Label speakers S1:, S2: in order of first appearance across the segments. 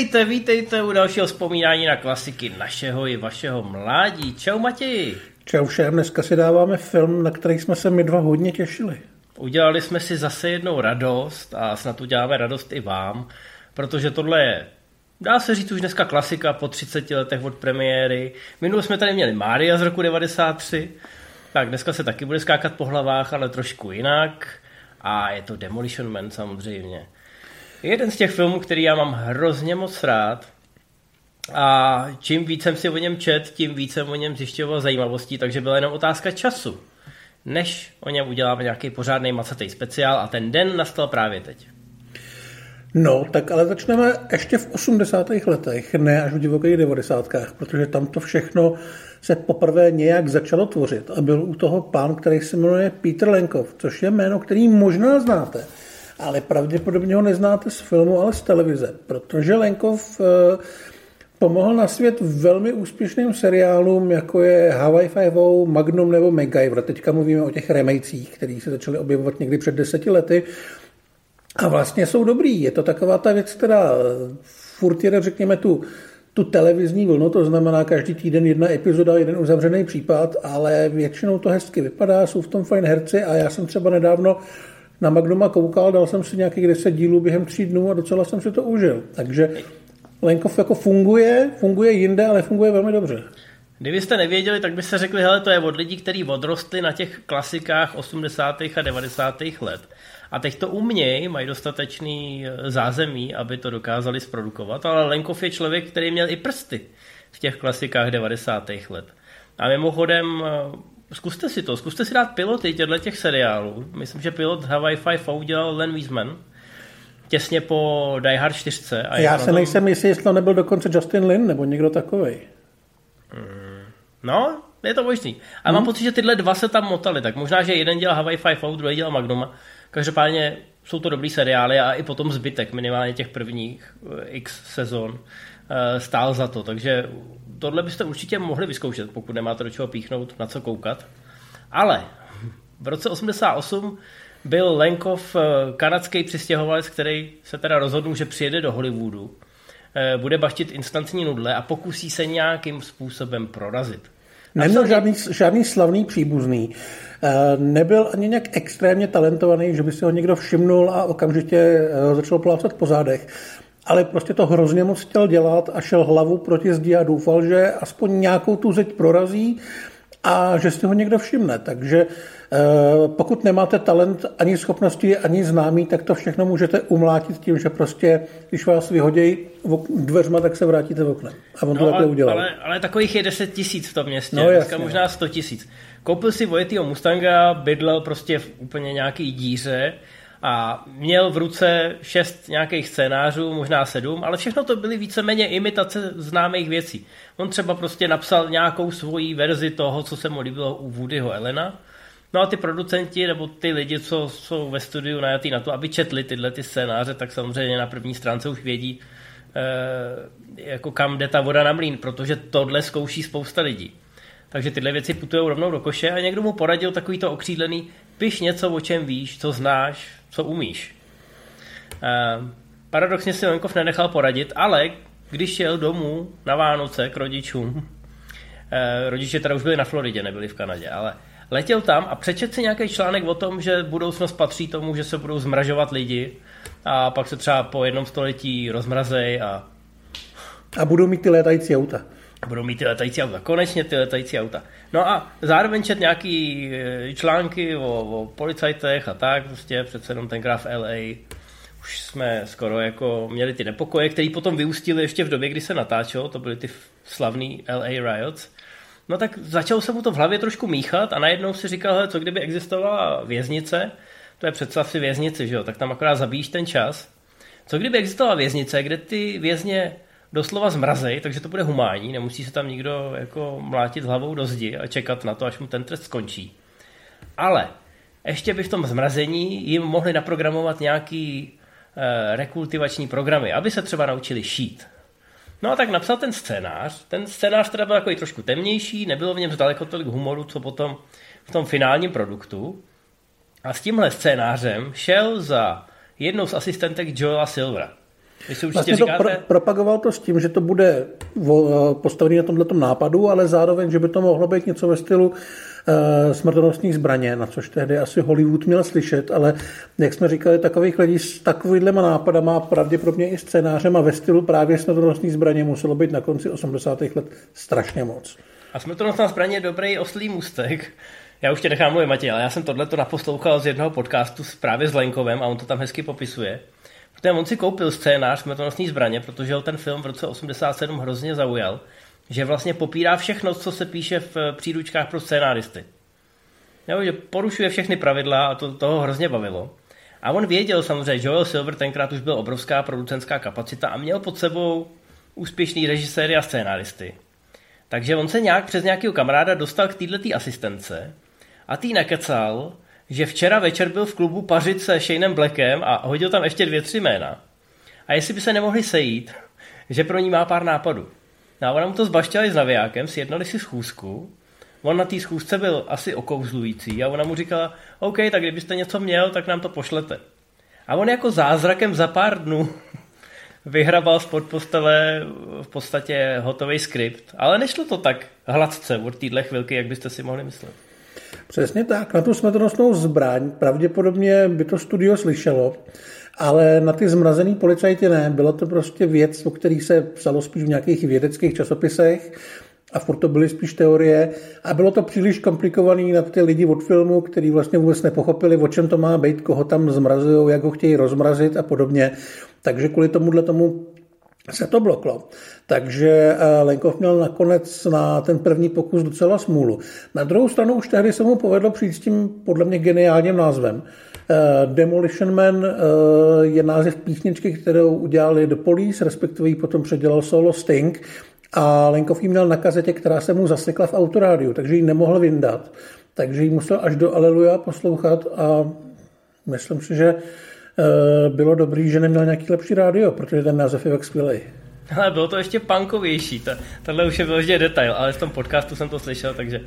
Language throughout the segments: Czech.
S1: Vítejte, vítejte u dalšího vzpomínání na klasiky našeho i vašeho mládí. Čau Matěji.
S2: Čau všem, dneska si dáváme film, na který jsme se my dva hodně těšili.
S1: Udělali jsme si zase jednou radost a snad uděláme radost i vám, protože tohle je Dá se říct už dneska klasika po 30 letech od premiéry. Minule jsme tady měli Mária z roku 93, tak dneska se taky bude skákat po hlavách, ale trošku jinak. A je to Demolition Man samozřejmě. Jeden z těch filmů, který já mám hrozně moc rád. A čím víc jsem si o něm čet, tím víc jsem o něm zjišťoval zajímavostí, takže byla jenom otázka času, než o něm uděláme nějaký pořádný macatý speciál a ten den nastal právě teď.
S2: No, tak ale začneme ještě v 80. letech, ne až v divokých 90. protože tam to všechno se poprvé nějak začalo tvořit a byl u toho pán, který se jmenuje Peter Lenkov, což je jméno, který možná znáte, ale pravděpodobně ho neznáte z filmu, ale z televize, protože Lenkov eh, pomohl na svět velmi úspěšným seriálům, jako je Hawaii Five-O, Magnum nebo MacGyver. Teďka mluvíme o těch remejcích, který se začaly objevovat někdy před deseti lety. A vlastně jsou dobrý. Je to taková ta věc, která furt jede, řekněme, tu, tu televizní vlnu, to znamená každý týden jedna epizoda, jeden uzavřený případ, ale většinou to hezky vypadá, jsou v tom fajn herci a já jsem třeba nedávno na Magnuma koukal, dal jsem si nějakých 10 dílů během tří dnů a docela jsem si to užil. Takže Lenkov jako funguje, funguje jinde, ale funguje velmi dobře.
S1: Kdybyste nevěděli, tak byste řekli, hele, to je od lidí, kteří odrostli na těch klasikách 80. a 90. let. A teď to umějí, mají dostatečný eh, zázemí, aby to dokázali zprodukovat, ale Lenkov je člověk, který měl i prsty v těch klasikách 90. let. A mimochodem, eh, zkuste si to, zkuste si dát piloty těchto těch seriálů. Myslím, že pilot Hawaii Five udělal Len Wiesman, těsně po Die Hard 4.
S2: A Já se tom... nejsem jistý, jestli to nebyl dokonce Justin Lin nebo někdo takový.
S1: Mm, no, je to možný. A hmm. mám pocit, že tyhle dva se tam motali, tak možná, že jeden dělal Hawaii Five druhý dělal Magnuma. Každopádně jsou to dobrý seriály a i potom zbytek, minimálně těch prvních eh, x sezon, eh, stál za to. Takže tohle byste určitě mohli vyzkoušet, pokud nemáte do čeho píchnout, na co koukat. Ale v roce 88 byl Lenkov eh, kanadský přistěhovalec, který se teda rozhodl, že přijede do Hollywoodu, bude baštit instantní nudle a pokusí se nějakým způsobem prorazit.
S2: Neměl žádný, žádný slavný příbuzný. Eh, nebyl ani nějak extrémně talentovaný, že by si ho někdo všimnul a okamžitě eh, začal plácat po zádech. Ale prostě to hrozně moc chtěl dělat a šel hlavu proti zdi a doufal, že aspoň nějakou tu zeď prorazí a že si ho někdo všimne. Takže eh, pokud nemáte talent, ani schopnosti, ani známý, tak to všechno můžete umlátit tím, že prostě, když vás vyhodějí dveřma, tak se vrátíte v oknem. A on no, to takhle udělal.
S1: Ale, ale takových je 10 tisíc v tom městě, no, dneska možná 100 tisíc. Koupil si vojetýho Mustanga, bydlel prostě v úplně nějaký díře, a měl v ruce šest nějakých scénářů, možná sedm, ale všechno to byly víceméně imitace známých věcí. On třeba prostě napsal nějakou svoji verzi toho, co se mu líbilo u Woodyho Elena. No a ty producenti nebo ty lidi, co jsou ve studiu najatý na to, aby četli tyhle ty scénáře, tak samozřejmě na první stránce už vědí, eh, jako kam jde ta voda na mlín, protože tohle zkouší spousta lidí. Takže tyhle věci putují rovnou do koše a někdo mu poradil takový to okřídlený, piš něco, o čem víš, co znáš, co umíš. Uh, paradoxně si Lenkov nenechal poradit, ale když šel domů na Vánoce k rodičům, uh, rodiče teda už byli na Floridě, nebyli v Kanadě, ale letěl tam a přečet si nějaký článek o tom, že budoucnost patří tomu, že se budou zmražovat lidi a pak se třeba po jednom století rozmrazej a...
S2: A budou mít ty létající auta
S1: budou mít ty letající auta. Konečně ty letající auta. No a zároveň čet nějaký eh, články o, o policajtech a tak, prostě přece jenom tenkrát v LA už jsme skoro jako měli ty nepokoje, které potom vyústily ještě v době, kdy se natáčelo, to byly ty slavný LA riots. No tak začalo se mu to v hlavě trošku míchat a najednou si říkal, hele, co kdyby existovala věznice, to je představ si věznici, že jo, tak tam akorát zabíjíš ten čas. Co kdyby existovala věznice, kde ty vězně doslova zmrazej, takže to bude humánní, nemusí se tam nikdo jako mlátit hlavou do zdi a čekat na to, až mu ten trest skončí. Ale ještě by v tom zmrazení jim mohli naprogramovat nějaký e, rekultivační programy, aby se třeba naučili šít. No a tak napsal ten scénář. Ten scénář teda byl takový trošku temnější, nebylo v něm zdaleko tolik humoru, co potom v tom finálním produktu. A s tímhle scénářem šel za jednou z asistentek Joela Silvera. Vlastně říkáte... to pro,
S2: propagoval to s tím, že to bude postavený na tomto nápadu, ale zároveň, že by to mohlo být něco ve stylu uh, smrtonosných zbraně, na což tehdy asi Hollywood měl slyšet, ale jak jsme říkali, takových lidí s takovýhlema nápadama pravděpodobně i scénářem a ve stylu právě smrtonosných zbraně muselo být na konci 80. let strašně moc.
S1: A smrtonosná zbraně je dobrý oslý můstek. Já už tě nechám mluvit, Matěj, ale já jsem tohle to naposlouchal z jednoho podcastu právě s Lenkovem a on to tam hezky popisuje. Protože on si koupil scénář Smrtonosní zbraně, protože ho ten film v roce 87 hrozně zaujal, že vlastně popírá všechno, co se píše v příručkách pro scénáristy. Jo, že porušuje všechny pravidla a to toho hrozně bavilo. A on věděl samozřejmě, Joel Silver tenkrát už byl obrovská producentská kapacita a měl pod sebou úspěšný režiséry a scénáristy. Takže on se nějak přes nějakého kamaráda dostal k této asistence a tý nakecal, že včera večer byl v klubu pařit se Shaneem Blackem a hodil tam ještě dvě, tři jména. A jestli by se nemohli sejít, že pro ní má pár nápadů. No a ona mu to zbašťali s navijákem, sjednali si schůzku, on na té schůzce byl asi okouzlující a ona mu říkala, OK, tak kdybyste něco měl, tak nám to pošlete. A on jako zázrakem za pár dnů vyhrabal spod postele v podstatě hotový skript, ale nešlo to tak hladce od téhle chvilky, jak byste si mohli myslet.
S2: Přesně tak. Na tu smrtonosnou zbraň pravděpodobně by to studio slyšelo, ale na ty zmrazený policajty ne. Bylo to prostě věc, o který se psalo spíš v nějakých vědeckých časopisech a furt to byly spíš teorie a bylo to příliš komplikovaný na ty lidi od filmu, kteří vlastně vůbec nepochopili, o čem to má být, koho tam zmrazují, jak ho chtějí rozmrazit a podobně. Takže kvůli tomuhle tomu se to bloklo. Takže eh, Lenkov měl nakonec na ten první pokus docela smůlu. Na druhou stranu už tehdy se mu povedlo přijít s tím podle mě geniálním názvem. Eh, Demolition Man eh, je název písničky, kterou udělali The Police, respektive ji potom předělal solo Sting a Lenkov ji měl na kazetě, která se mu zasekla v autorádiu, takže ji nemohl vyndat. Takže ji musel až do Aleluja poslouchat a myslím si, že bylo dobrý, že neměl nějaký lepší rádio, protože ten název je tak skvělý.
S1: Ale bylo to ještě punkovější, to, tohle už je vyloženě detail, ale v tom podcastu jsem to slyšel, takže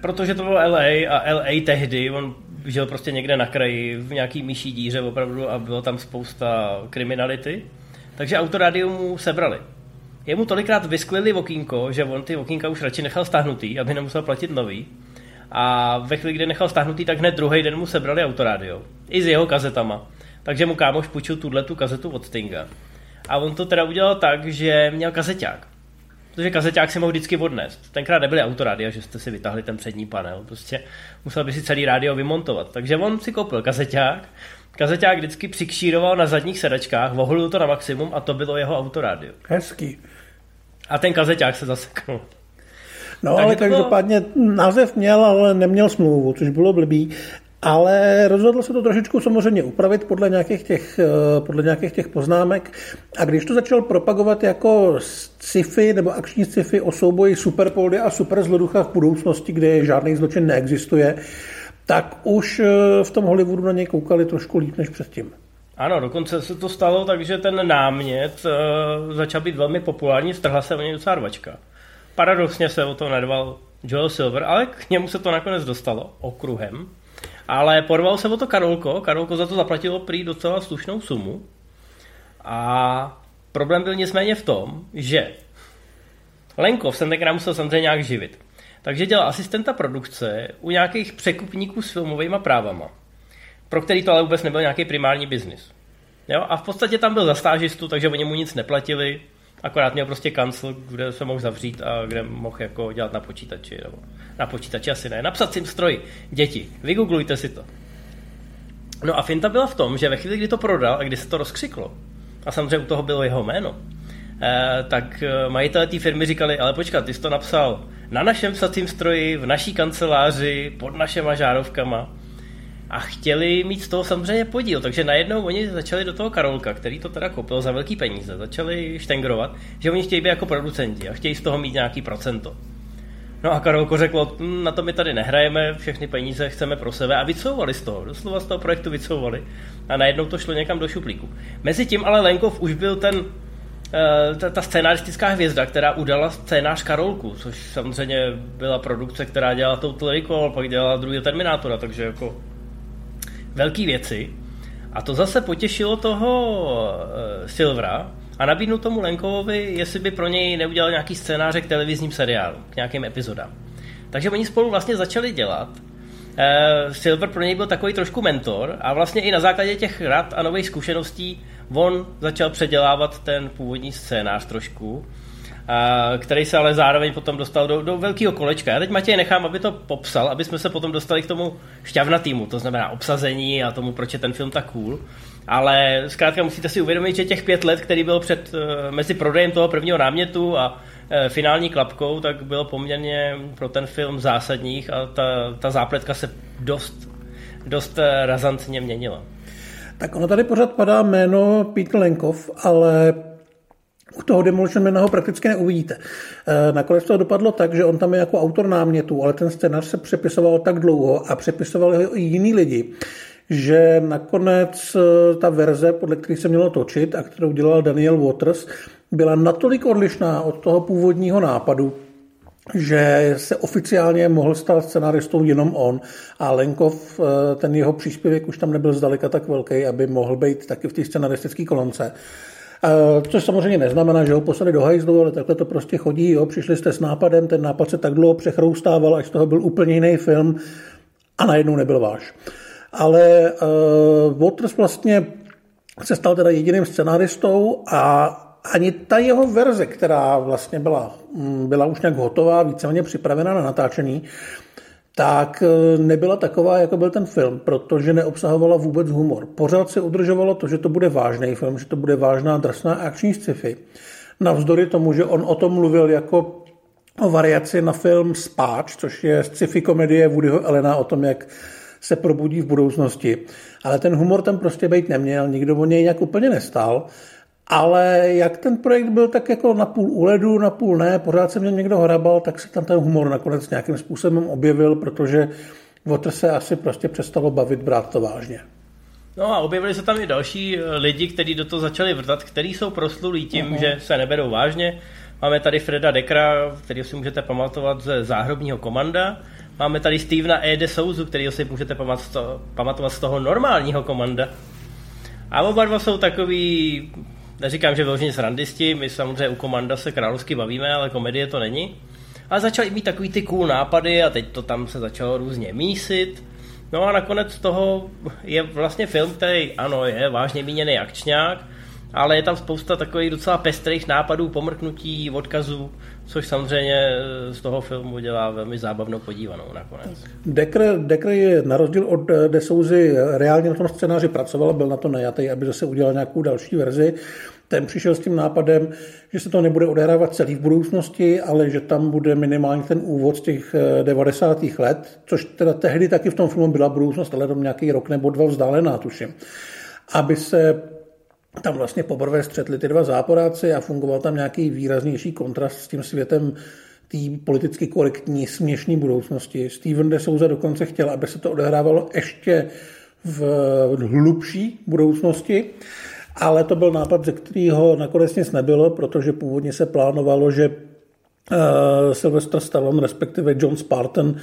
S1: protože to bylo LA a LA tehdy, on žil prostě někde na kraji v nějaký myší díře opravdu a bylo tam spousta kriminality, takže autorádio mu sebrali. Jemu tolikrát vysklili okýnko, že on ty okýnka už radši nechal stáhnutý, aby nemusel platit nový. A ve chvíli, kdy nechal stáhnutý, tak hned druhý den mu sebrali autorádio. I s jeho kazetama. Takže mu kámoš půjčil tuhle tu kazetu od Stinga. A on to teda udělal tak, že měl kazeťák. Protože kazeťák si mohl vždycky odnést. Tenkrát nebyly autorádia, že jste si vytáhli ten přední panel. Prostě musel by si celý rádio vymontovat. Takže on si koupil kazeťák, kazeťák vždycky přikšíroval na zadních sedačkách, voholil to na maximum a to bylo jeho autorádio.
S2: Hezký.
S1: A ten kazeťák se zaseknul.
S2: No, Takže ale každopádně bylo... název měl, ale neměl smlouvu, což bylo blbý. Ale rozhodl se to trošičku samozřejmě upravit podle nějakých těch, eh, podle nějakých těch poznámek. A když to začal propagovat jako sci-fi nebo akční sci-fi o souboji superpoldy a superzloducha v budoucnosti, kde žádný zločin neexistuje, tak už eh, v tom Hollywoodu na něj koukali trošku líp než předtím.
S1: Ano, dokonce se to stalo tak, že ten námět uh, začal být velmi populární, strhla se o něj docela rvačka. Paradoxně se o to nedval Joel Silver, ale k němu se to nakonec dostalo okruhem. Ale porval se o to Karolko, Karolko za to zaplatilo prý docela slušnou sumu. A problém byl nicméně v tom, že Lenkov jsem tenkrát musel samozřejmě nějak živit. Takže dělal asistenta produkce u nějakých překupníků s filmovými právama, pro který to ale vůbec nebyl nějaký primární biznis. Jo? A v podstatě tam byl za stážistu, takže oni mu nic neplatili, akorát měl prostě kancel, kde se mohl zavřít a kde mohl jako dělat na počítači. Nebo na počítači asi ne, na psacím stroji. Děti, vygooglujte si to. No a finta byla v tom, že ve chvíli, kdy to prodal a kdy se to rozkřiklo, a samozřejmě u toho bylo jeho jméno, eh, tak eh, majitelé té firmy říkali, ale počkat, ty jsi to napsal na našem psacím stroji, v naší kanceláři, pod našema žárovkama a chtěli mít z toho samozřejmě podíl, takže najednou oni začali do toho Karolka, který to teda koupil za velký peníze, začali štengrovat, že oni chtějí být jako producenti a chtějí z toho mít nějaký procento. No a Karolko řeklo, hm, na to my tady nehrajeme, všechny peníze chceme pro sebe a vycouvali z toho, doslova z toho projektu vycouvali a najednou to šlo někam do šuplíku. Mezi tím ale Lenkov už byl ten, eh, ta, ta scénaristická hvězda, která udala scénář Karolku, což samozřejmě byla produkce, která dělala Total Recall, pak dělala druhý Terminátora, takže jako velké věci. A to zase potěšilo toho uh, Silvera a nabídnu tomu Lenkovovi, jestli by pro něj neudělal nějaký scénáře k televizním seriálu, k nějakým epizodám. Takže oni spolu vlastně začali dělat. Uh, Silver pro něj byl takový trošku mentor a vlastně i na základě těch rad a nových zkušeností on začal předělávat ten původní scénář trošku který se ale zároveň potom dostal do, do velkého kolečka. Já teď Matěj nechám, aby to popsal, aby jsme se potom dostali k tomu šťavnatýmu, to znamená obsazení a tomu, proč je ten film tak cool. Ale zkrátka musíte si uvědomit, že těch pět let, který byl před, eh, mezi prodejem toho prvního námětu a eh, finální klapkou, tak bylo poměrně pro ten film zásadních a ta, ta zápletka se dost, dost eh, razantně měnila.
S2: Tak ono tady pořád padá jméno Peter Lenkov, ale u toho Demolition Man ho prakticky neuvidíte. E, nakonec to dopadlo tak, že on tam je jako autor námětu, ale ten scénář se přepisoval tak dlouho a přepisovali ho i jiní lidi, že nakonec e, ta verze, podle které se mělo točit a kterou dělal Daniel Waters, byla natolik odlišná od toho původního nápadu, že se oficiálně mohl stát scenaristou jenom on a Lenkov, e, ten jeho příspěvek už tam nebyl zdaleka tak velký, aby mohl být taky v té scenaristické kolonce. Což samozřejmě neznamená, že ho poslali do hajzlu, ale takhle to prostě chodí. Jo. Přišli jste s nápadem, ten nápad se tak dlouho přechroustával, až z toho byl úplně jiný film a najednou nebyl váš. Ale uh, Waters vlastně se stal teda jediným scenaristou a ani ta jeho verze, která vlastně byla, mm, byla už nějak hotová, víceméně připravená na natáčení, tak e, nebyla taková, jako byl ten film, protože neobsahovala vůbec humor. Pořád se udržovalo to, že to bude vážný film, že to bude vážná, drsná akční sci-fi. Navzdory tomu, že on o tom mluvil jako o variaci na film Spáč, což je sci-fi komedie Woodyho Elena o tom, jak se probudí v budoucnosti. Ale ten humor tam prostě být neměl, nikdo o něj nějak úplně nestál. Ale jak ten projekt byl tak jako na půl u ledu, na půl ne, pořád se mě někdo hrabal, tak se tam ten humor nakonec nějakým způsobem objevil, protože Water se asi prostě přestalo bavit, brát to vážně.
S1: No a objevili se tam i další eh, lidi, kteří do toho začali vrtat, kteří jsou proslulí tím, uh-huh. že se neberou vážně. Máme tady Freda Dekra, který si můžete pamatovat ze záhrobního komanda. Máme tady Stevena E. de Souzu, který si můžete pamatovat z toho normálního komanda. A oba dva jsou takový neříkám, že vyloženě srandisti, my samozřejmě u Komanda se královsky bavíme, ale komedie to není. Ale začali mít takový ty cool nápady a teď to tam se začalo různě mísit. No a nakonec toho je vlastně film, který ano, je vážně míněný akčňák, ale je tam spousta takových docela pestrých nápadů, pomrknutí, odkazů, což samozřejmě z toho filmu dělá velmi zábavnou podívanou nakonec.
S2: Dekr, Dekr je na rozdíl od eh, Desouzy reálně na tom scénáři pracoval, byl na to najatý, aby zase udělal nějakou další verzi. Ten přišel s tím nápadem, že se to nebude odehrávat celý v budoucnosti, ale že tam bude minimálně ten úvod z těch 90. Eh, let, což teda tehdy taky v tom filmu byla budoucnost, ale tam nějaký rok nebo dva vzdálená, tuším. Aby se tam vlastně poprvé střetli ty dva záporáci a fungoval tam nějaký výraznější kontrast s tím světem té politicky korektní, směšné budoucnosti. Steven de Souza dokonce chtěl, aby se to odehrávalo ještě v hlubší budoucnosti, ale to byl nápad, ze kterého nakonec nic nebylo, protože původně se plánovalo, že uh, Sylvester Stallone, respektive John Spartan,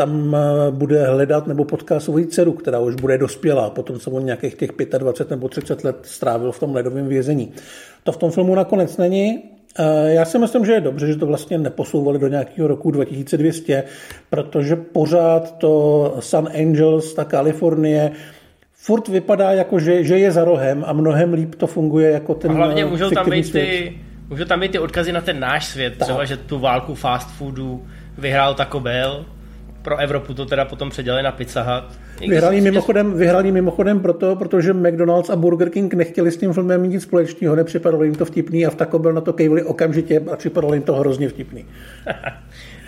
S2: tam eh, bude hledat nebo potká svoji dceru, která už bude dospělá, potom co on nějakých těch 25 nebo 30 let strávil v tom ledovém vězení. To v tom filmu nakonec není. Eh, já si myslím, že je dobře, že to vlastně neposouvali do nějakého roku 2200, protože pořád to Sun Angels, ta Kalifornie, furt vypadá jako, že, že je za rohem a mnohem líp to funguje jako ten
S1: a hlavně můžou tam být ty, můžou tam být ty odkazy na ten náš svět, tak. třeba, že tu válku fast foodu vyhrál Taco Bell, pro Evropu to teda potom předělali na Pizza Hut.
S2: Vyhrali mimochodem, vyhrali mimochodem proto, protože McDonald's a Burger King nechtěli s tím filmem mít nic společného, nepřipadalo jim to vtipný a v Taco Bell na to kejvili okamžitě a připadalo jim to hrozně vtipný.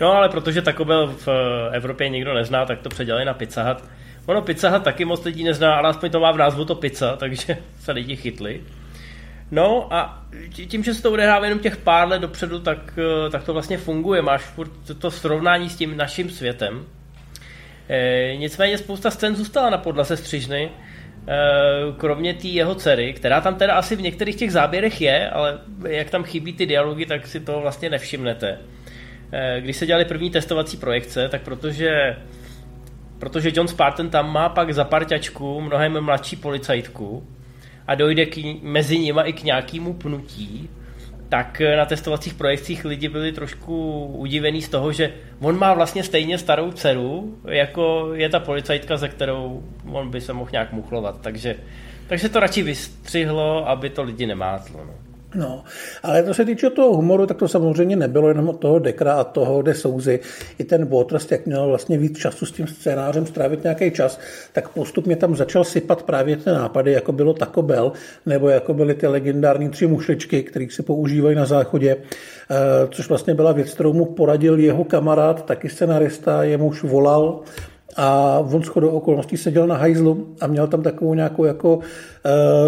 S1: no ale protože Bell v Evropě nikdo nezná, tak to předělali na Pizza Hut. Ono Pizza Hut taky moc lidí nezná, ale aspoň to má v názvu to pizza, takže se lidi chytli. No a tím, že se to odehrává jenom těch pár let dopředu, tak, eh, tak to vlastně funguje. Máš furt to srovnání s tím naším světem. E, nicméně spousta scén zůstala na podlaze střižny, e, kromě té jeho dcery, která tam teda asi v některých těch záběrech je, ale jak tam chybí ty dialogy, tak si to vlastně nevšimnete. E, když se dělali první testovací projekce, tak protože protože John Spartan tam má pak za parťačku mnohem mladší policajtku a dojde k, mezi nimi i k nějakému pnutí, tak na testovacích projekcích lidi byli trošku udivení z toho, že on má vlastně stejně starou dceru, jako je ta policajtka, ze kterou on by se mohl nějak muchlovat. Takže, takže to radši vystřihlo, aby to lidi nemátlo. No.
S2: No, ale to se týče toho humoru, tak to samozřejmě nebylo jenom od toho Dekra a toho De Souzy. I ten Waters, jak měl vlastně víc času s tím scénářem strávit nějaký čas, tak postupně tam začal sypat právě ty nápady, jako bylo Taco Bell, nebo jako byly ty legendární tři mušličky, které se používají na záchodě, eh, což vlastně byla věc, kterou mu poradil jeho kamarád, taky scenarista, jemuž volal a on shodou okolností seděl na hajzlu a měl tam takovou nějakou jako uh,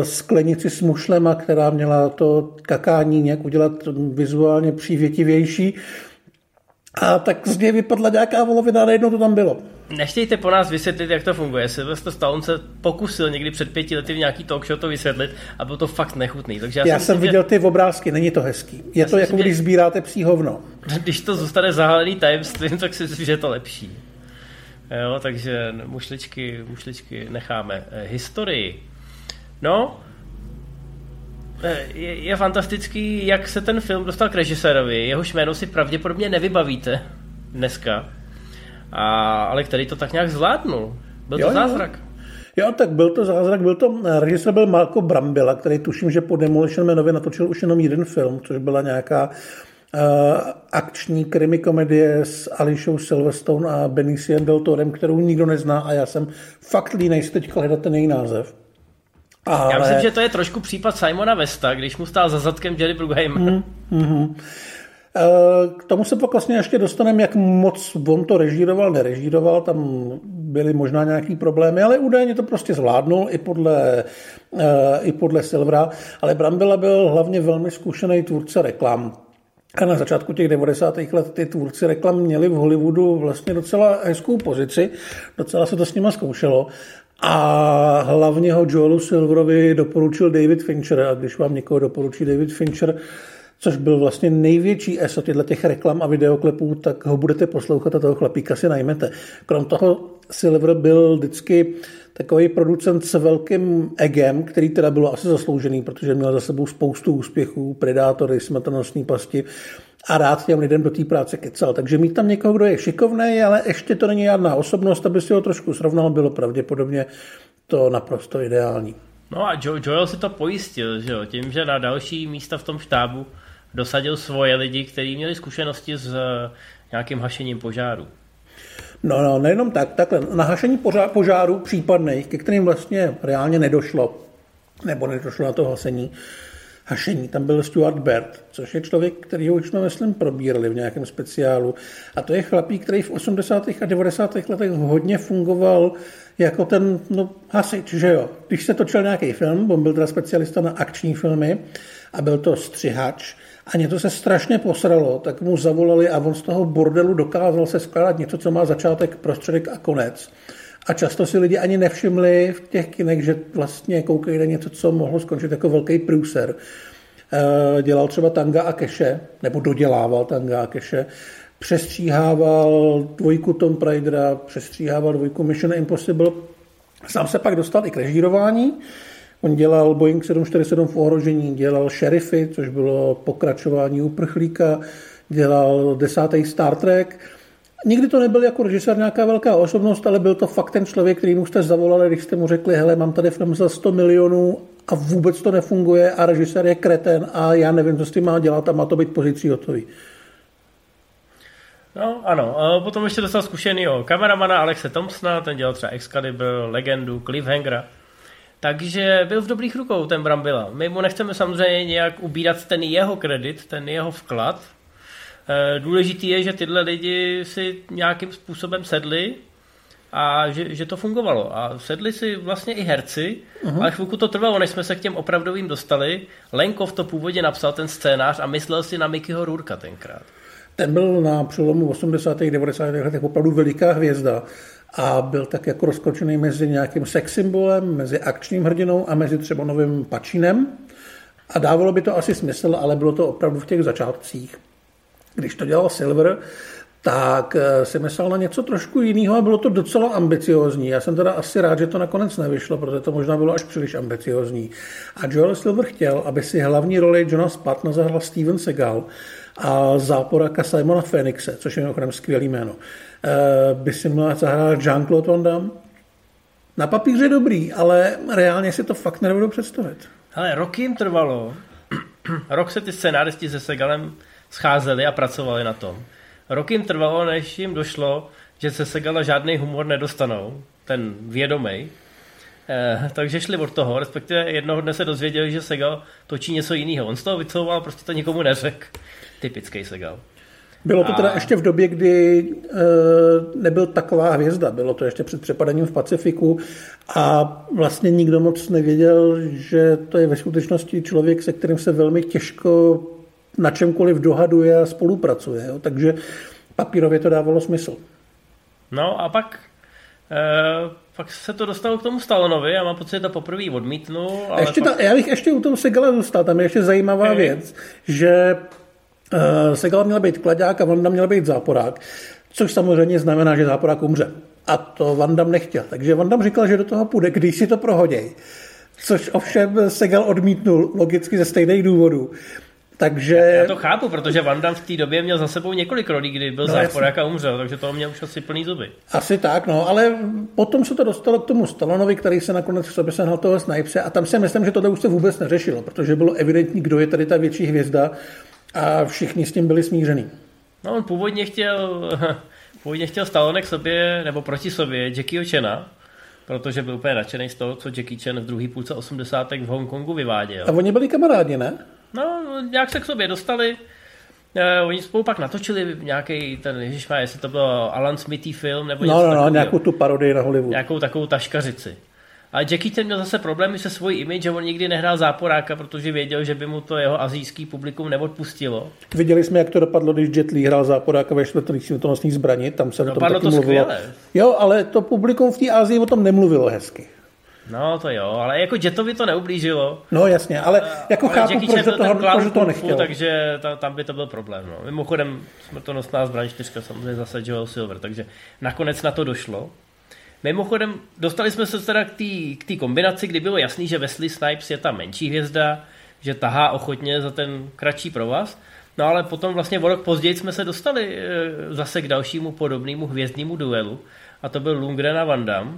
S2: sklenici s mušlema, která měla to kakání nějak udělat vizuálně přívětivější. A tak z něj vypadla nějaká volovina a najednou to tam bylo.
S1: Nechtějte po nás vysvětlit, jak to funguje. Sylvester Stallone se pokusil někdy před pěti lety v nějaký talk show to vysvětlit a bylo to fakt nechutný.
S2: Takže já, já jsem viděl ty obrázky, není to hezký. Je já to jako když sbíráte psí hovno.
S1: Když to zůstane zahalený tajemstvím, tak si myslím, že je to lepší. Jo, takže mušličky, mušličky necháme. Eh, historii. No, eh, je, je fantastický, jak se ten film dostal k režisérovi. Jehož jméno si pravděpodobně nevybavíte dneska, a, ale který to tak nějak zvládnul. Byl jo, to zázrak.
S2: Jo. jo, tak byl to zázrak, byl to, eh, režisér byl Marco Brambila, který tuším, že po Demolition Manovi natočil už jenom jeden film, což byla nějaká akční krimi komedie s Alishou Silverstone a Beniciem del Torem, kterou nikdo nezná a já jsem fakt línej si teď hledat ten její název.
S1: Ale... Já myslím, že to je trošku případ Simona Vesta, když mu stál za zadkem Jerry Bruckheimer. Mm, mm-hmm.
S2: K tomu se pak vlastně ještě dostaneme, jak moc on to režíroval, nerežíroval, tam byly možná nějaký problémy, ale údajně to prostě zvládnul i podle, eh, i podle Silvera, ale Brambila byl hlavně velmi zkušený tvůrce reklam. A na začátku těch 90. let ty tvůrci reklam měli v Hollywoodu vlastně docela hezkou pozici, docela se to s nima zkoušelo. A hlavně ho Joelu Silverovi doporučil David Fincher. A když vám někoho doporučí David Fincher, což byl vlastně největší ESO těchto těch reklam a videoklepů, tak ho budete poslouchat a toho chlapíka si najmete. Krom toho Silver byl vždycky takový producent s velkým egem, který teda bylo asi zasloužený, protože měl za sebou spoustu úspěchů, Predátory, smrtonosní pasti a rád těm lidem do té práce kecal. Takže mít tam někoho, kdo je šikovný, ale ještě to není žádná osobnost, aby si ho trošku srovnal, bylo pravděpodobně to naprosto ideální.
S1: No a Joel si to pojistil, že jo? tím, že na další místa v tom štábu dosadil svoje lidi, kteří měli zkušenosti s eh, nějakým hašením požáru.
S2: No, no, nejenom tak, takhle. Na hašení požáru případných, ke kterým vlastně reálně nedošlo, nebo nedošlo na to hasení, hašení. Tam byl Stuart Baird, což je člověk, který už jsme, myslím, probírali v nějakém speciálu. A to je chlapík, který v 80. a 90. letech hodně fungoval jako ten no, hasič, že jo. Když se točil nějaký film, on byl teda specialista na akční filmy a byl to střihač, a něco se strašně posralo, tak mu zavolali a on z toho bordelu dokázal se skládat něco, co má začátek, prostředek a konec. A často si lidi ani nevšimli v těch kinech, že vlastně koukají na něco, co mohlo skončit jako velký průser. Eh, dělal třeba Tanga a Keše, nebo dodělával Tanga a Keše, přestříhával dvojku Tom Raidera, přestříhával dvojku Mission Impossible. Sám se pak dostal i k režírování, On dělal Boeing 747 v ohrožení, dělal Sheriffy, což bylo pokračování uprchlíka, dělal desátý Star Trek. Nikdy to nebyl jako režisér nějaká velká osobnost, ale byl to fakt ten člověk, který mu jste zavolali, když jste mu řekli, hele, mám tady film za 100 milionů a vůbec to nefunguje a režisér je kreten a já nevím, co s tím má dělat a má to být pozicí hotový.
S1: No, ano. Potom ještě dostal zkušenýho kameramana Alexe Thompsona, ten dělal třeba Excalibur, Legendu, Cliffhangera. Takže byl v dobrých rukou ten Brambila. My mu nechceme samozřejmě nějak ubírat ten jeho kredit, ten jeho vklad. Eh, důležitý je, že tyhle lidi si nějakým způsobem sedli a že, že to fungovalo. A sedli si vlastně i herci, uh-huh. ale chvilku to trvalo, než jsme se k těm opravdovým dostali. Lenkov to původně napsal ten scénář a myslel si na Mickeyho Rurka tenkrát.
S2: Ten byl na přelomu 80. a 90. letech opravdu veliká hvězda a byl tak jako rozkočený mezi nějakým sex symbolem, mezi akčním hrdinou a mezi třeba novým pačínem. A dávalo by to asi smysl, ale bylo to opravdu v těch začátcích. Když to dělal Silver, tak eh, si myslel na něco trošku jiného a bylo to docela ambiciozní. Já jsem teda asi rád, že to nakonec nevyšlo, protože to možná bylo až příliš ambiciozní. A Joel Silver chtěl, aby si hlavní roli Johna Spatna zahrál Steven Seagal a záporaka Simona Phoenixe, což je mimochodem skvělý jméno, eh, by si měl zahrát Jean-Claude Van Damme. Na papíře dobrý, ale reálně si to fakt nebudu představit.
S1: Ale rok jim trvalo. Rok se ty scenáristi se Segalem scházeli a pracovali na tom. Rok jim trvalo, než jim došlo, že se Segala žádný humor nedostanou, ten vědomý. Eh, takže šli od toho, respektive jednoho dne se dozvěděli, že Segal točí něco jiného. On z toho vycouval, prostě to nikomu neřekl. Typický Segal.
S2: Bylo to teda a... ještě v době, kdy e, nebyl taková hvězda. Bylo to ještě před přepadením v Pacifiku a vlastně nikdo moc nevěděl, že to je ve skutečnosti člověk, se kterým se velmi těžko na čemkoliv dohaduje a spolupracuje. Jo. Takže papírově to dávalo smysl.
S1: No a pak, e, pak se to dostalo k tomu Stalonovi já mám pocit, že to poprvé odmítnu.
S2: Ale ještě pak... ta, já bych ještě u toho Segala zůstal, tam je ještě zajímavá okay. věc, že Segal měl být kladák a Vanda měl být záporák, což samozřejmě znamená, že záporák umře. A to Vandam nechtěl. Takže Vandam říkal, že do toho půjde, když si to prohoděj. Což ovšem Segal odmítnul logicky ze stejných důvodů. Takže...
S1: Já to chápu, protože Van Damme v té době měl za sebou několik rolí, kdy byl no, záporák a umřel, takže to měl už asi plný zuby.
S2: Asi tak, no, ale potom se to dostalo k tomu Stallonovi, který se nakonec v sobě sehnal toho Snipese a tam si myslím, že tohle už se vůbec neřešilo, protože bylo evidentní, kdo je tady ta větší hvězda a všichni s tím byli smíření.
S1: No, on původně chtěl, původně chtěl Stallone k sobě, nebo proti sobě Jackie Chena, protože byl úplně nadšený z toho, co Jackie Chan v druhé půlce 80. v Hongkongu vyváděl.
S2: A oni byli kamarádi, ne?
S1: No, nějak se k sobě dostali. Uh, oni spolu pak natočili nějaký ten, ježišmá, jestli to bylo Alan Smithy film, nebo
S2: něco No, no, no, nějakou tu parodii na Hollywood.
S1: Nějakou takovou taškařici. A Jackie ten měl zase problémy se svojí image, že on nikdy nehrál záporáka, protože věděl, že by mu to jeho azijský publikum neodpustilo.
S2: Viděli jsme, jak to dopadlo, když Jet Li hrál záporáka ve čtvrtých smrtonosných zbraní, tam se
S1: dopadlo
S2: tom taky
S1: to
S2: mluvilo. Skvěle. Jo, ale to publikum v té Azii o tom nemluvilo hezky.
S1: No to jo, ale jako Jetovi to neublížilo.
S2: No jasně, ale jako ale chápu, proč do toho, proč to nechtěl.
S1: Takže ta, tam by to byl problém. No. Mimochodem smrtonostná zbraň 4 samozřejmě zase Joel Silver, takže nakonec na to došlo. Mimochodem, dostali jsme se teda k té kombinaci, kdy bylo jasný, že Wesley Snipes je ta menší hvězda, že tahá ochotně za ten kratší provaz. No ale potom vlastně o rok později jsme se dostali e, zase k dalšímu podobnému hvězdnímu duelu a to byl Lundgren a Van Damme.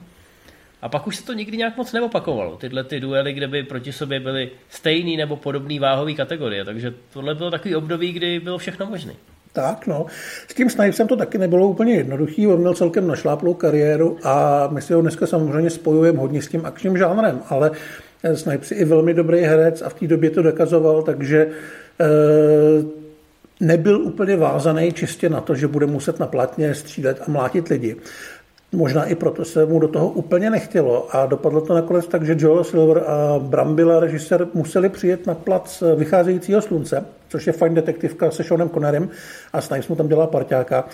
S1: A pak už se to nikdy nějak moc neopakovalo, tyhle ty duely, kde by proti sobě byly stejný nebo podobný váhový kategorie. Takže tohle bylo takový období, kdy bylo všechno možné.
S2: Tak, no. S tím Snipesem to taky nebylo úplně jednoduchý. On měl celkem našláplou kariéru a my si ho dneska samozřejmě spojujeme hodně s tím akčním žánrem, ale Snipes je i velmi dobrý herec a v té době to dokazoval, takže e, nebyl úplně vázaný čistě na to, že bude muset na platně střílet a mlátit lidi. Možná i proto se mu do toho úplně nechtělo a dopadlo to nakonec tak, že Joel Silver a Brambilla, režisér, museli přijet na plac vycházejícího slunce, což je fajn detektivka se Seanem Connerem a Snipes mu tam dělá parťáka.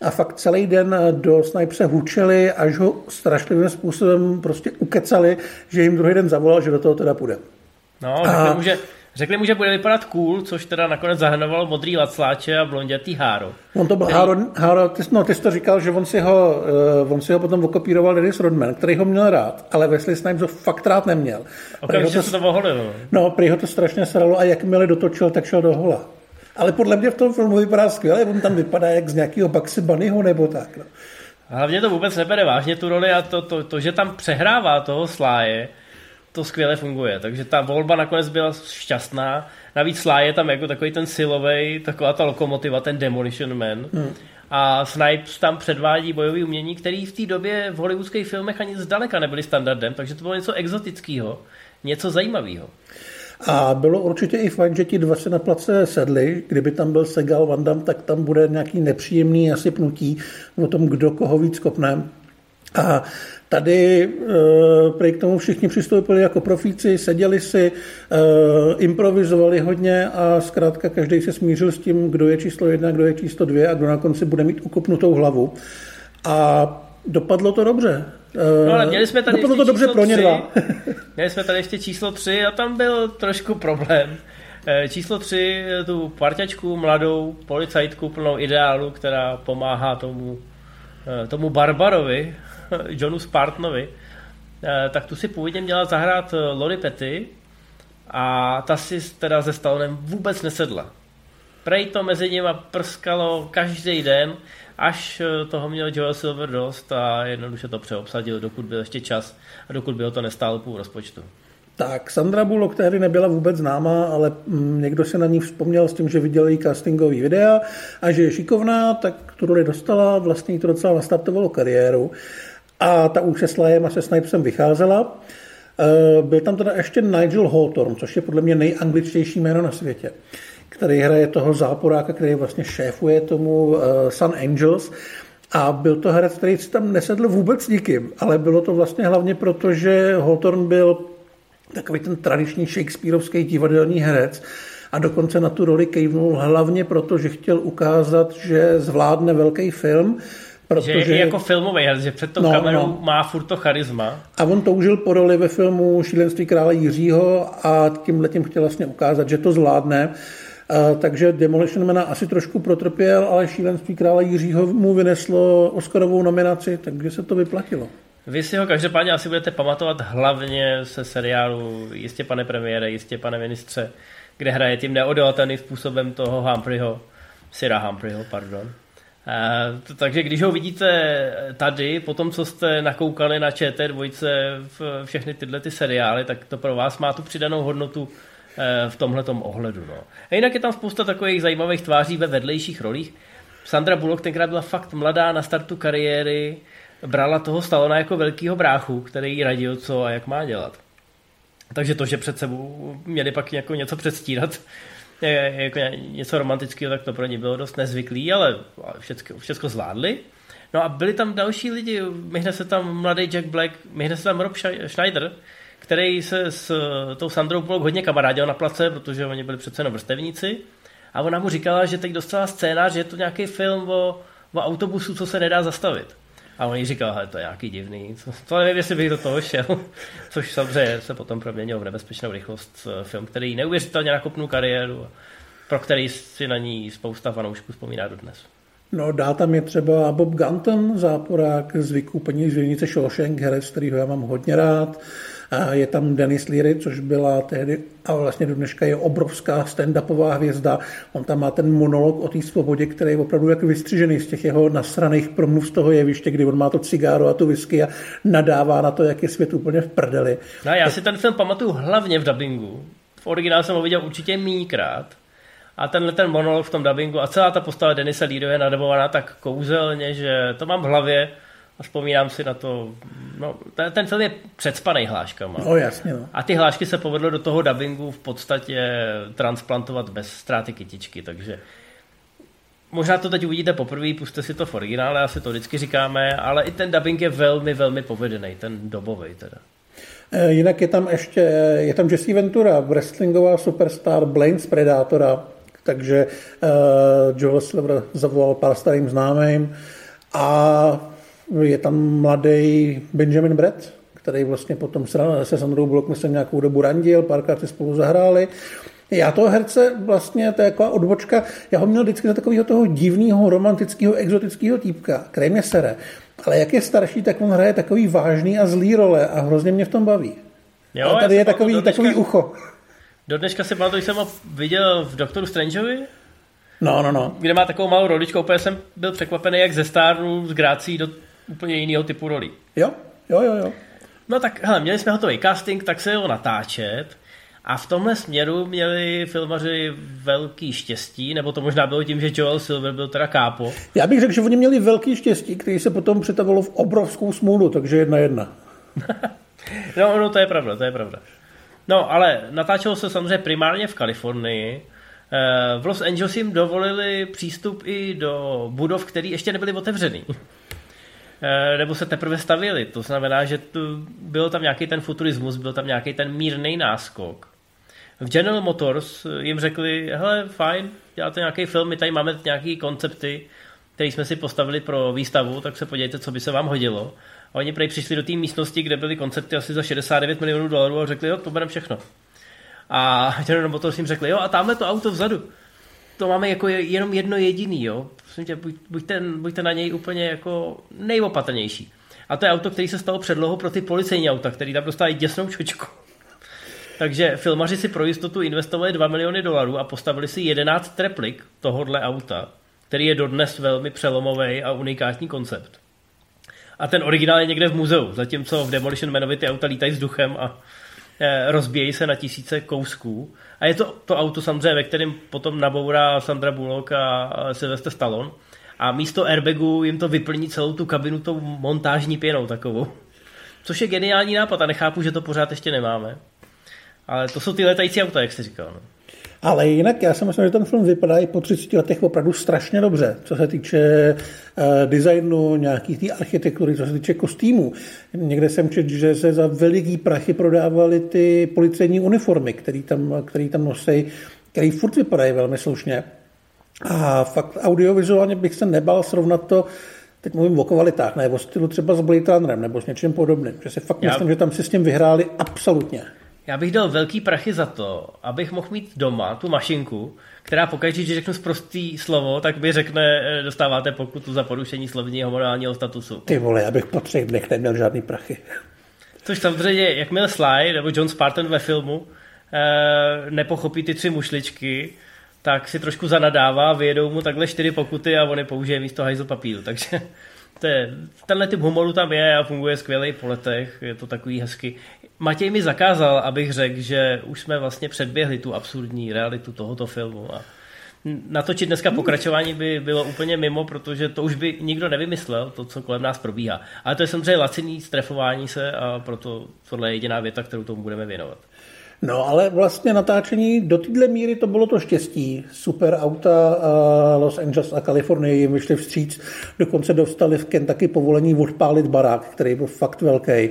S2: A fakt celý den do Snipese hučeli, až ho strašlivým způsobem prostě ukecali, že jim druhý den zavolal, že do toho teda půjde.
S1: No, a... že Řekli mu, že bude vypadat cool, což teda nakonec zahrnovalo modrý lacláče a blondětý háro.
S2: On to byl který... háro, háro ty, no, ty jsi to říkal, že on si ho, uh, on si ho potom okopíroval Dennis Rodman, který ho měl rád, ale Wesley Snipes ho fakt rád neměl.
S1: Okamžitě se to oholilo.
S2: No, prý ho to strašně sralo a jakmile dotočil, tak šel do hola. Ale podle mě v tom filmu vypadá skvěle, on tam vypadá jak z nějakého Baxi Bunnyho nebo tak. No.
S1: Hlavně to vůbec nebere vážně tu roli a to, to, to, že tam přehrává toho sláje, to skvěle funguje. Takže ta volba nakonec byla šťastná. Navíc Sly je tam jako takový ten silový, taková ta lokomotiva, ten Demolition Man. Hmm. A Snipes tam předvádí bojové umění, který v té době v hollywoodských filmech ani zdaleka nebyly standardem, takže to bylo něco exotického, něco zajímavého.
S2: A bylo určitě i fajn, že ti dva se na place sedli. Kdyby tam byl Segal Van Damme, tak tam bude nějaký nepříjemný asi pnutí o tom, kdo koho víc kopne. A Tady e, k tomu všichni přistoupili jako profíci, seděli si, e, improvizovali hodně a zkrátka každý se smířil s tím, kdo je číslo jedna, kdo je číslo dvě a kdo na konci bude mít ukopnutou hlavu. A dopadlo to dobře.
S1: No ale měli jsme tady
S2: dopadlo to dobře pro ně dva.
S1: měli jsme tady ještě číslo tři a tam byl trošku problém. Eh, číslo tři, tu parťačku, mladou policajtku plnou ideálu, která pomáhá tomu, eh, tomu Barbarovi, Johnu Spartanovi, eh, tak tu si původně měla zahrát Lori Petty a ta si teda se Stallonem vůbec nesedla. Prej to mezi nimi prskalo každý den, až toho měl Joel Silver dost a jednoduše to přeobsadil, dokud byl ještě čas a dokud by ho to nestálo půl rozpočtu.
S2: Tak, Sandra Bullock tehdy nebyla vůbec známá, ale mm, někdo se na ní vzpomněl s tím, že viděl její castingový videa a že je šikovná, tak tu roli dostala, vlastně to docela nastartovalo kariéru. A ta už se Slajem a se Snipesem vycházela. E, byl tam teda ještě Nigel Hawthorne, což je podle mě nejangličtější jméno na světě, který hraje toho záporáka, který vlastně šéfuje tomu e, Sun Angels. A byl to herec, který si tam nesedl vůbec nikým, ale bylo to vlastně hlavně proto, že Hawthorne byl takový ten tradiční Shakespeareovský divadelní herec a dokonce na tu roli kejvnul hlavně proto, že chtěl ukázat, že zvládne velký film,
S1: Protože, že je jako filmový herec, že před tou no, kamerou no. má furt to charisma.
S2: A on toužil po roli ve filmu Šílenství krále Jiřího a tím letím chtěl vlastně ukázat, že to zvládne. Uh, takže Demolition Mana asi trošku protrpěl, ale Šílenství krále Jiřího mu vyneslo Oscarovou nominaci, takže se to vyplatilo.
S1: Vy si ho každopádně asi budete pamatovat hlavně se seriálu Jistě pane premiére, Jistě pane ministře, kde hraje tím neodolatelným způsobem toho Humphreyho, Sira Humphreyho, pardon. Takže když ho vidíte tady, po tom, co jste nakoukali na ČT2 v všechny tyhle ty seriály, tak to pro vás má tu přidanou hodnotu uh, v tomhle ohledu. No. A jinak je tam spousta takových zajímavých tváří ve vedlejších rolích. Sandra Bullock tenkrát byla fakt mladá na startu kariéry, brala toho Stalona jako velkýho bráchu, který jí radil, co a jak má dělat. Takže to, že před sebou měli pak jako něco předstírat, jako něco romantického, tak to pro ně bylo dost nezvyklý, ale všechno, všechno zvládli. No a byli tam další lidi, myhne se tam mladý Jack Black, myhne se tam Rob Schneider, který se s tou Sandrou Bullock hodně kamarádil na place, protože oni byli přece jenom vrstevníci. A ona mu říkala, že teď dostala scénář, že je to nějaký film o, o autobusu, co se nedá zastavit. A on jí říkal, hele, to je nějaký divný, co, to nevím, jestli bych do toho šel. Což samozřejmě se potom proměnil v nebezpečnou rychlost. Eh, film, který neuvěřitelně nakopnul kariéru, pro který si na ní spousta fanoušků vzpomíná dodnes.
S2: No, dál tam je třeba Bob Gunton, záporák z vykoupení z věnice Shawshank, herec, kterýho já mám hodně rád. Je tam Denis Leary, což byla tehdy a vlastně do dneška je obrovská stand-upová hvězda. On tam má ten monolog o té svobodě, který je opravdu jako vystřižený z těch jeho nasraných promluv z toho jeviště, kdy on má to cigáro a tu whisky a nadává na to, jak je svět úplně v prdeli.
S1: No, já si ten film pamatuju hlavně v dubbingu. V originálu jsem ho viděl určitě mýkrát. A tenhle ten monolog v tom dubbingu a celá ta postava Denisa Learyho je nadabovaná tak kouzelně, že to mám v hlavě a vzpomínám si na to, no, ten, ten film je předspaný hláškama.
S2: No jasně. No.
S1: A ty hlášky se povedlo do toho dubbingu v podstatě transplantovat bez ztráty kytičky, takže možná to teď uvidíte poprvé, puste si to v originále, asi to vždycky říkáme, ale i ten dubbing je velmi, velmi povedený, ten dobový teda.
S2: E, jinak je tam ještě, je tam Jesse Ventura, wrestlingová superstar Blaine z Predátora, takže uh, Joel Silver zavolal pár starým známým a je tam mladý Benjamin Brett, který vlastně potom se Sandrou Bullock myslím nějakou dobu randil, párkrát si spolu zahráli. Já toho herce vlastně, to je jako odbočka, já ho měl vždycky za takového toho divného, romantického, exotického týpka, který mě sere. Ale jak je starší, tak on hraje takový vážný a zlý role a hrozně mě v tom baví. Jo, a tady je takový, dneška, takový ucho.
S1: Do dneška si pamatuju, jsem ho viděl v Doktoru Strangeovi,
S2: No, no, no.
S1: Kde má takovou malou roličku, úplně jsem byl překvapený, jak ze stárnu z Grácí do úplně jiného typu roli.
S2: Jo, jo, jo, jo.
S1: No tak, hele, měli jsme hotový casting, tak se ho natáčet. A v tomhle směru měli filmaři velký štěstí, nebo to možná bylo tím, že Joel Silver byl teda kápo.
S2: Já bych řekl, že oni měli velký štěstí, který se potom přetavilo v obrovskou smůlu, takže jedna jedna.
S1: no, no, to je pravda, to je pravda. No, ale natáčelo se samozřejmě primárně v Kalifornii. Eh, v Los Angeles jim dovolili přístup i do budov, které ještě nebyly otevřený. Eh, nebo se teprve stavili. To znamená, že tu byl tam nějaký ten futurismus, byl tam nějaký ten mírný náskok. V General Motors jim řekli, hele, fajn, děláte nějaký film, my tady máme nějaké koncepty, které jsme si postavili pro výstavu, tak se podívejte, co by se vám hodilo. A oni prej přišli do té místnosti, kde byly koncepty asi za 69 milionů dolarů a řekli, jo, to bereme všechno. A General Motors jim řekli, jo a tamhle to auto vzadu, to máme jako jenom jedno jediný, jo. Prosím tě, buď, buďte, buďte na něj úplně jako nejopatrnější. A to je auto, který se stalo předlohou pro ty policejní auta, který tam dostali děsnou čočku. Takže filmaři si pro jistotu investovali 2 miliony dolarů a postavili si 11 replik tohohle auta, který je dodnes velmi přelomový a unikátní koncept. A ten originál je někde v muzeu, zatímco v Demolition Manovi ty auta lítají vzduchem a eh, rozbíjejí se na tisíce kousků. A je to to auto samozřejmě, ve kterém potom nabourá Sandra Bullock a Sylvester Stallone. A místo airbagu jim to vyplní celou tu kabinu tou montážní pěnou takovou. Což je geniální nápad a nechápu, že to pořád ještě nemáme. Ale to jsou ty letající auta, jak jsi říkal. No.
S2: Ale jinak já si myslím, že ten film vypadá i po 30 letech opravdu strašně dobře, co se týče uh, designu, nějaký té architektury, co se týče kostýmů. Někde jsem četl, že se za veliký prachy prodávaly ty policejní uniformy, které tam, který tam nosí, který furt vypadají velmi slušně. A fakt audiovizuálně bych se nebal srovnat to, teď mluvím o kvalitách, ne o stylu třeba s Blade Runnerem nebo s něčím podobným, že si fakt Já... myslím, že tam si s tím vyhráli absolutně.
S1: Já bych dal velký prachy za to, abych mohl mít doma tu mašinku, která pokaždé, že řeknu zprostý slovo, tak mi řekne, eh, dostáváte pokutu za porušení slovního morálního statusu.
S2: Ty vole, abych po třech dnech neměl žádný prachy.
S1: Což samozřejmě, jakmile Sly nebo John Spartan ve filmu eh, nepochopí ty tři mušličky, tak si trošku zanadává, vyjedou mu takhle čtyři pokuty a on je použije místo hajzl papíru. Takže to je, tenhle typ humoru tam je a funguje skvěle po letech, je to takový hezky. Matěj mi zakázal, abych řekl, že už jsme vlastně předběhli tu absurdní realitu tohoto filmu a natočit dneska pokračování by bylo úplně mimo, protože to už by nikdo nevymyslel, to, co kolem nás probíhá. Ale to je samozřejmě laciný strefování se a proto tohle je jediná věta, kterou tomu budeme věnovat.
S2: No ale vlastně natáčení do téhle míry to bylo to štěstí. Super auta Los Angeles a Kalifornie jim vyšli vstříc. Dokonce dostali v Kentucky povolení odpálit barák, který byl fakt velký.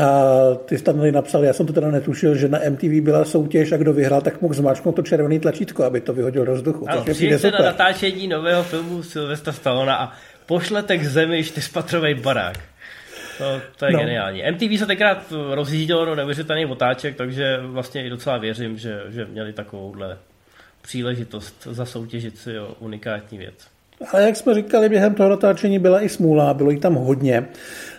S2: A ty jsi tam napsal, já jsem to teda netušil, že na MTV byla soutěž a kdo vyhrál, tak mohl zmáčknout to červené tlačítko, aby to vyhodil do vzduchu.
S1: Ano, přijďte na natáčení nového filmu Sylvestra Stallona a pošlete k zemi čtyřpatrový barák. To, to je no. geniální. MTV se tenkrát rozjíždělo do neuvěřitelných otáček, takže vlastně i docela věřím, že, že měli takovouhle příležitost zasoutěžit si o unikátní věc.
S2: Ale jak jsme říkali, během toho natáčení byla i smůla, bylo jí tam hodně.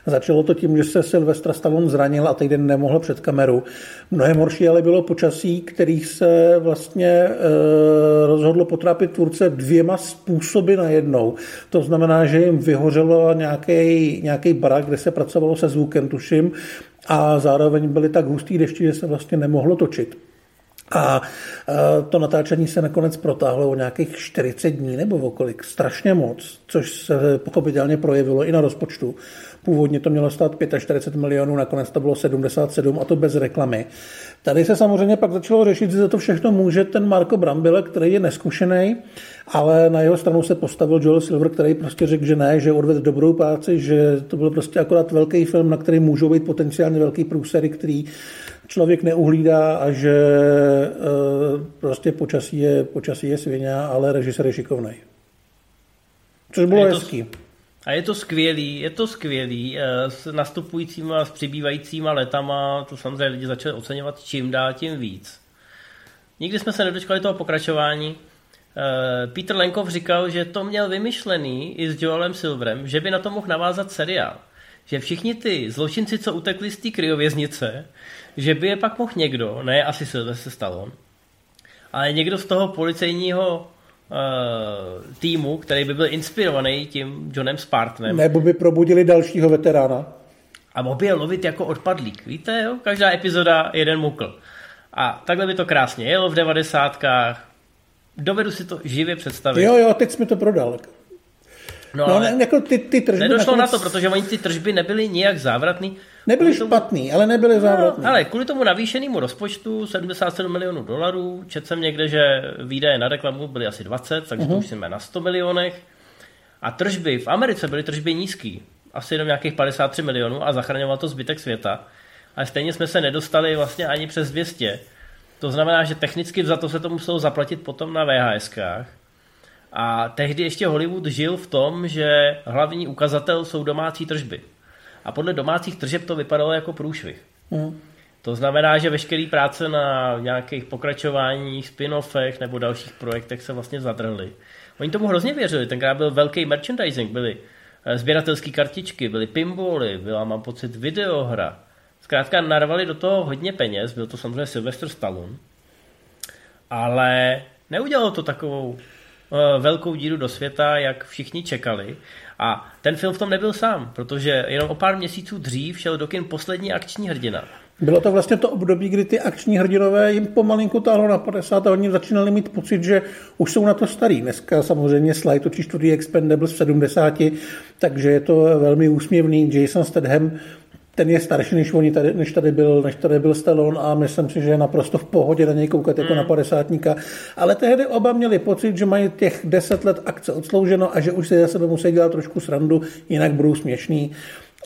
S2: Začalo to tím, že se Silvestra Stallone zranil a týden nemohl před kameru. Mnohem horší ale bylo počasí, který se vlastně e, rozhodlo potrápit tvůrce dvěma způsoby najednou. To znamená, že jim vyhořelo nějaký, nějaký barák, kde se pracovalo se zvukem, tuším, a zároveň byly tak hustý dešti, že se vlastně nemohlo točit. A to natáčení se nakonec protáhlo o nějakých 40 dní nebo okolik, strašně moc, což se pochopitelně projevilo i na rozpočtu. Původně to mělo stát 45 milionů, nakonec to bylo 77 a to bez reklamy. Tady se samozřejmě pak začalo řešit, že za to všechno může ten Marco Brambile, který je neskušený, ale na jeho stranu se postavil Joel Silver, který prostě řekl, že ne, že odvedl dobrou práci, že to byl prostě akorát velký film, na který můžou být potenciálně velký průsery, který člověk neuhlídá a že e, prostě počasí je, počasí je svině, ale režisér je šikovný. Což bylo hezký.
S1: A je to skvělý, je to skvělý. E, s nastupujícíma, s přibývajícíma letama to samozřejmě lidi začali oceňovat čím dál tím víc. Nikdy jsme se nedočkali toho pokračování. E, Peter Lenkov říkal, že to měl vymyšlený i s Joelem Silverem, že by na to mohl navázat seriál. Že všichni ty zločinci, co utekli z té kryověznice, že by je pak mohl někdo, ne asi se stalo, ale někdo z toho policejního týmu, který by byl inspirovaný tím Johnem Spartanem.
S2: Nebo by probudili dalšího veterána.
S1: A mohl by je lovit jako odpadlík. Víte, jo? Každá epizoda jeden mukl. A takhle by to krásně jelo v devadesátkách. Dovedu si to živě představit.
S2: Jo, jo, teď jsme to prodal. No, no ale jako ty, ty tržby
S1: nedošlo nakonec... na to, protože oni ty tržby nebyly nijak závratný.
S2: Nebyly tomu... špatný, ale nebyly závratný.
S1: No, ale kvůli tomu navýšenému rozpočtu 77 milionů dolarů, četl jsem někde, že výdaje na reklamu byly asi 20, takže uh-huh. to mhm. už jsme na 100 milionech. A tržby v Americe byly tržby nízký, asi jenom nějakých 53 milionů a zachraňoval to zbytek světa. Ale stejně jsme se nedostali vlastně ani přes 200. To znamená, že technicky za to se to muselo zaplatit potom na VHSkách. A tehdy ještě Hollywood žil v tom, že hlavní ukazatel jsou domácí tržby. A podle domácích tržeb to vypadalo jako průšvih. Mm. To znamená, že veškerý práce na nějakých pokračováních, spin-offech nebo dalších projektech se vlastně zadrhly. Oni tomu hrozně věřili, tenkrát byl velký merchandising, byly eh, sběratelské kartičky, byly pinboly, byla, mám pocit, videohra. Zkrátka narvali do toho hodně peněz, byl to samozřejmě Sylvester Stallone, ale neudělalo to takovou velkou díru do světa, jak všichni čekali. A ten film v tom nebyl sám, protože jenom o pár měsíců dřív šel do kin poslední akční hrdina.
S2: Bylo to vlastně to období, kdy ty akční hrdinové jim pomalinku táhlo na 50 a oni začínali mít pocit, že už jsou na to starý. Dneska samozřejmě Sly točí čtvrtý Expendables v 70, takže je to velmi úsměvný. Jason Statham ten je starší, než, oni tady, než, tady byl, než tady byl Stallone a myslím si, že je naprosto v pohodě na něj koukat jako mm. na padesátníka. Ale tehdy oba měli pocit, že mají těch deset let akce odslouženo a že už se za sebe musí dělat trošku srandu, jinak budou směšný.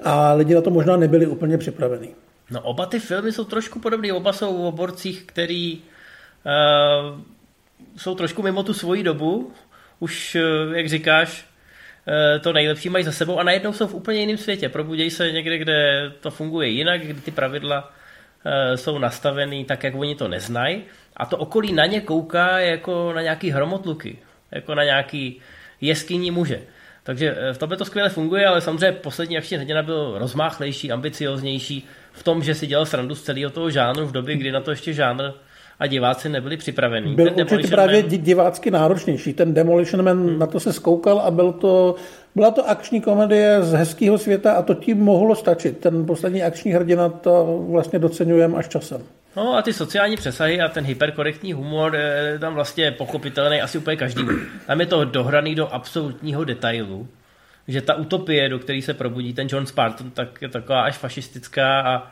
S2: A lidi na to možná nebyli úplně připravení.
S1: No oba ty filmy jsou trošku podobné, oba jsou o borcích, který uh, jsou trošku mimo tu svoji dobu. Už, uh, jak říkáš, to nejlepší mají za sebou a najednou jsou v úplně jiném světě. Probudějí se někde, kde to funguje jinak, kde ty pravidla uh, jsou nastavený tak, jak oni to neznají. A to okolí na ně kouká jako na nějaký hromotluky, jako na nějaký jeskyní muže. Takže v tomhle to skvěle funguje, ale samozřejmě poslední akční hrdina byl rozmáchlejší, ambicioznější, v tom, že si dělal srandu z celého toho žánru v době, kdy na to ještě žánr a diváci nebyli připravení.
S2: Byl ten určitě právě Man... divácky náročnější. Ten Demolition Man hmm. na to se skoukal a byl to, byla to akční komedie z hezkého světa a to tím mohlo stačit. Ten poslední akční hrdina to vlastně docenujeme až časem.
S1: No a ty sociální přesahy a ten hyperkorektní humor je tam vlastně pochopitelný asi úplně každý. Tam je to dohraný do absolutního detailu že ta utopie, do které se probudí ten John Spartan, tak je taková až fašistická a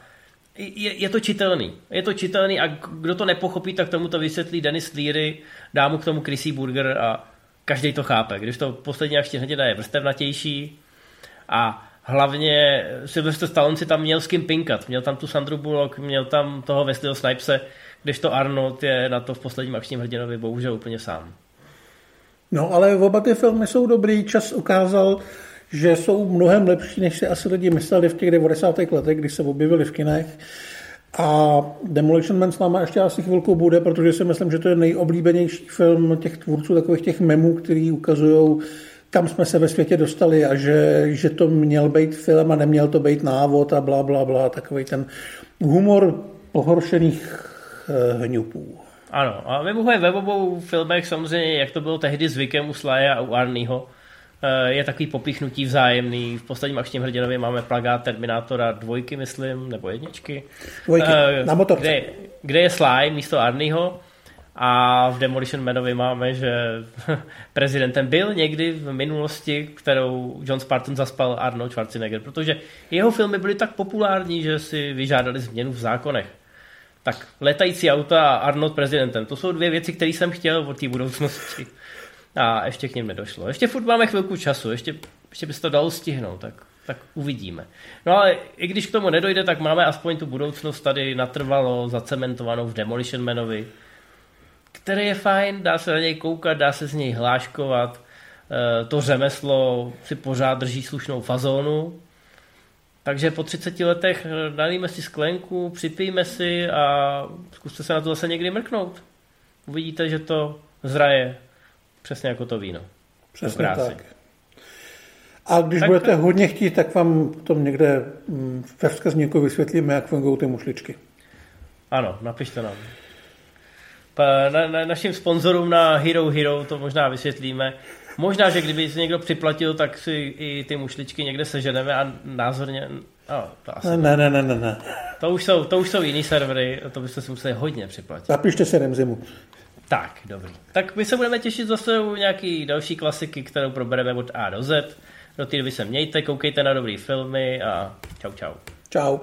S1: je, je to čitelný. Je to čitelný a kdo to nepochopí, tak tomu to vysvětlí Dennis Leary, dá mu k tomu Chrissy Burger a každý to chápe. Když to poslední akční hrdina je vrstevnatější a hlavně Sylvester Stallone si tam měl s kým pinkat. Měl tam tu Sandru Bullock, měl tam toho Wesleyho Snipese, když to Arnold je na to v posledním akčním hrdinovi bohužel úplně sám.
S2: No ale oba ty filmy jsou dobrý. Čas ukázal, že jsou mnohem lepší, než si asi lidi mysleli v těch 90. letech, kdy se objevili v kinech. A Demolition Man s náma ještě asi chvilku bude, protože si myslím, že to je nejoblíbenější film těch tvůrců takových těch memů, který ukazují, kam jsme se ve světě dostali a že, že to měl být film a neměl to být návod a bla, bla, bla. Takový ten humor pohoršených eh, hňupů.
S1: Ano, a mimochodem ve obou filmech samozřejmě, jak to bylo tehdy zvykem u Slaje a u Arnieho, eh, je takový popíchnutí vzájemný. V posledním akčním hrdinově máme plagát Terminátora dvojky, myslím, nebo jedničky.
S2: Dvojky, uh, na motorce.
S1: Kde, kde je Sly místo Arnieho a v Demolition Manovi máme, že prezidentem byl někdy v minulosti, kterou John Spartan zaspal Arnold Schwarzenegger, protože jeho filmy byly tak populární, že si vyžádali změnu v zákonech. Tak letající auta a Arnold prezidentem, to jsou dvě věci, které jsem chtěl od té budoucnosti. A ještě k ním nedošlo. Ještě furt máme chvilku času, ještě, ještě by se to dalo stihnout, tak, tak uvidíme. No ale i když k tomu nedojde, tak máme aspoň tu budoucnost tady natrvalo, zacementovanou v Demolition Manovi, který je fajn, dá se na něj koukat, dá se z něj hláškovat, eh, to řemeslo si pořád drží slušnou fazónu, takže po 30 letech nalíme si sklenku, připijme si a zkuste se na to zase někdy mrknout. Uvidíte, že to zraje přesně jako to víno.
S2: Přesně tak. A když tak, budete hodně chtít, tak vám tom někde mm, ve vzkazníku vysvětlíme, jak fungují ty mušličky.
S1: Ano, napište nám. Na, na, našim sponzorům na Hero Hero to možná vysvětlíme. Možná, že kdyby si někdo připlatil, tak si i ty mušličky někde seženeme a názorně... Oh, to asi
S2: ne, ne, ne, ne, ne.
S1: To už jsou, to už jsou jiný servery, to byste si museli hodně připlatit.
S2: Napište si Remzimu.
S1: Tak, dobrý. Tak my se budeme těšit zase u nějaký další klasiky, kterou probereme od A do Z. Do té doby se mějte, koukejte na dobrý filmy a čau čau.
S2: Čau.